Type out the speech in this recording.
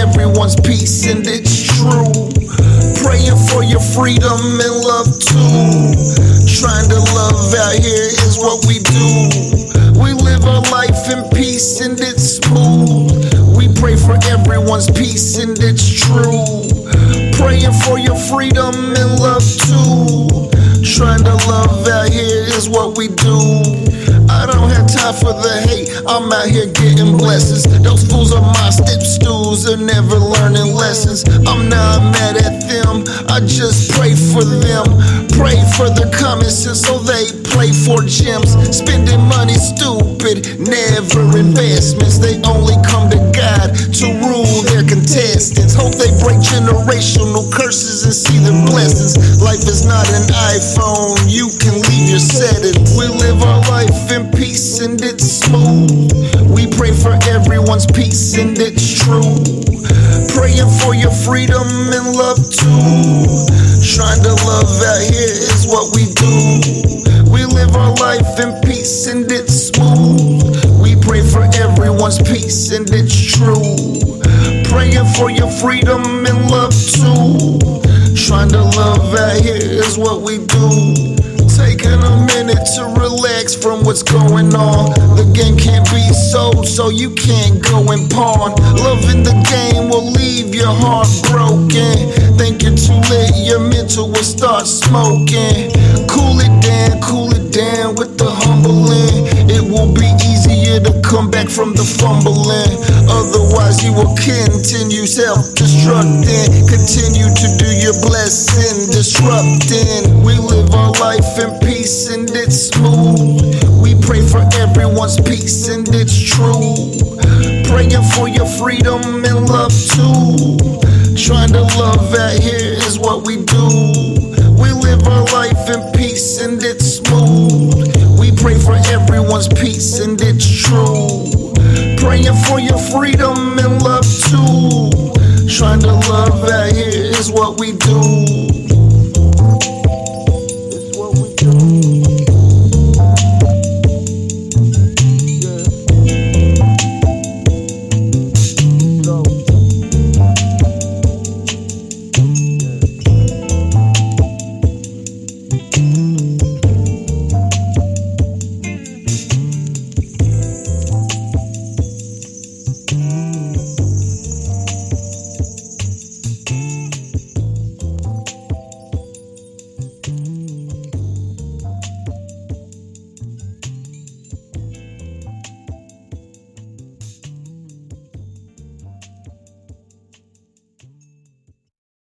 everyone's peace and it's true. Praying for your freedom and love too. Trying to love out here is what we do. We live our life in peace and it's smooth. We pray for everyone's peace and it's true. Praying for your freedom and love too. Trying to love out here is what we do. I don't have time for the hate. I'm out here getting blessings. Those fools are my step stools. They're never learning lessons. I'm not mad at them. I just pray for them. Pray for their common sense so they play for gems. Spending money stupid. Never investments. They only come to God to rule their contestants. Hope they break generational curses and see their blessings. Life is not an iPhone. You can leave your settings. We live our life in peace and it's smooth. We pray for everyone's peace and it's true. Praying for your freedom and love too. Trying to love out here is what we do. We live our life in peace and it's smooth. We pray for everyone's peace and it's true. Praying for your freedom and love too. Trying to love out here is what we do. To relax from what's going on. The game can't be sold, so you can't go and pawn. Loving the game will leave your heart broken. Think you're too late, your mental will start smoking. Cool it down, cool it down with the humbling. It will be easier to come back from the fumbling. Otherwise, you will continue self destructing. Continue to do your blessing, disrupting. We live our life in peace and everyone's peace and it's true. Praying for your freedom and love too. Trying to love out here is what we do. We live our life in peace and it's smooth. We pray for everyone's peace and it's true. Praying for your freedom and love too. Trying to love out here is what we do.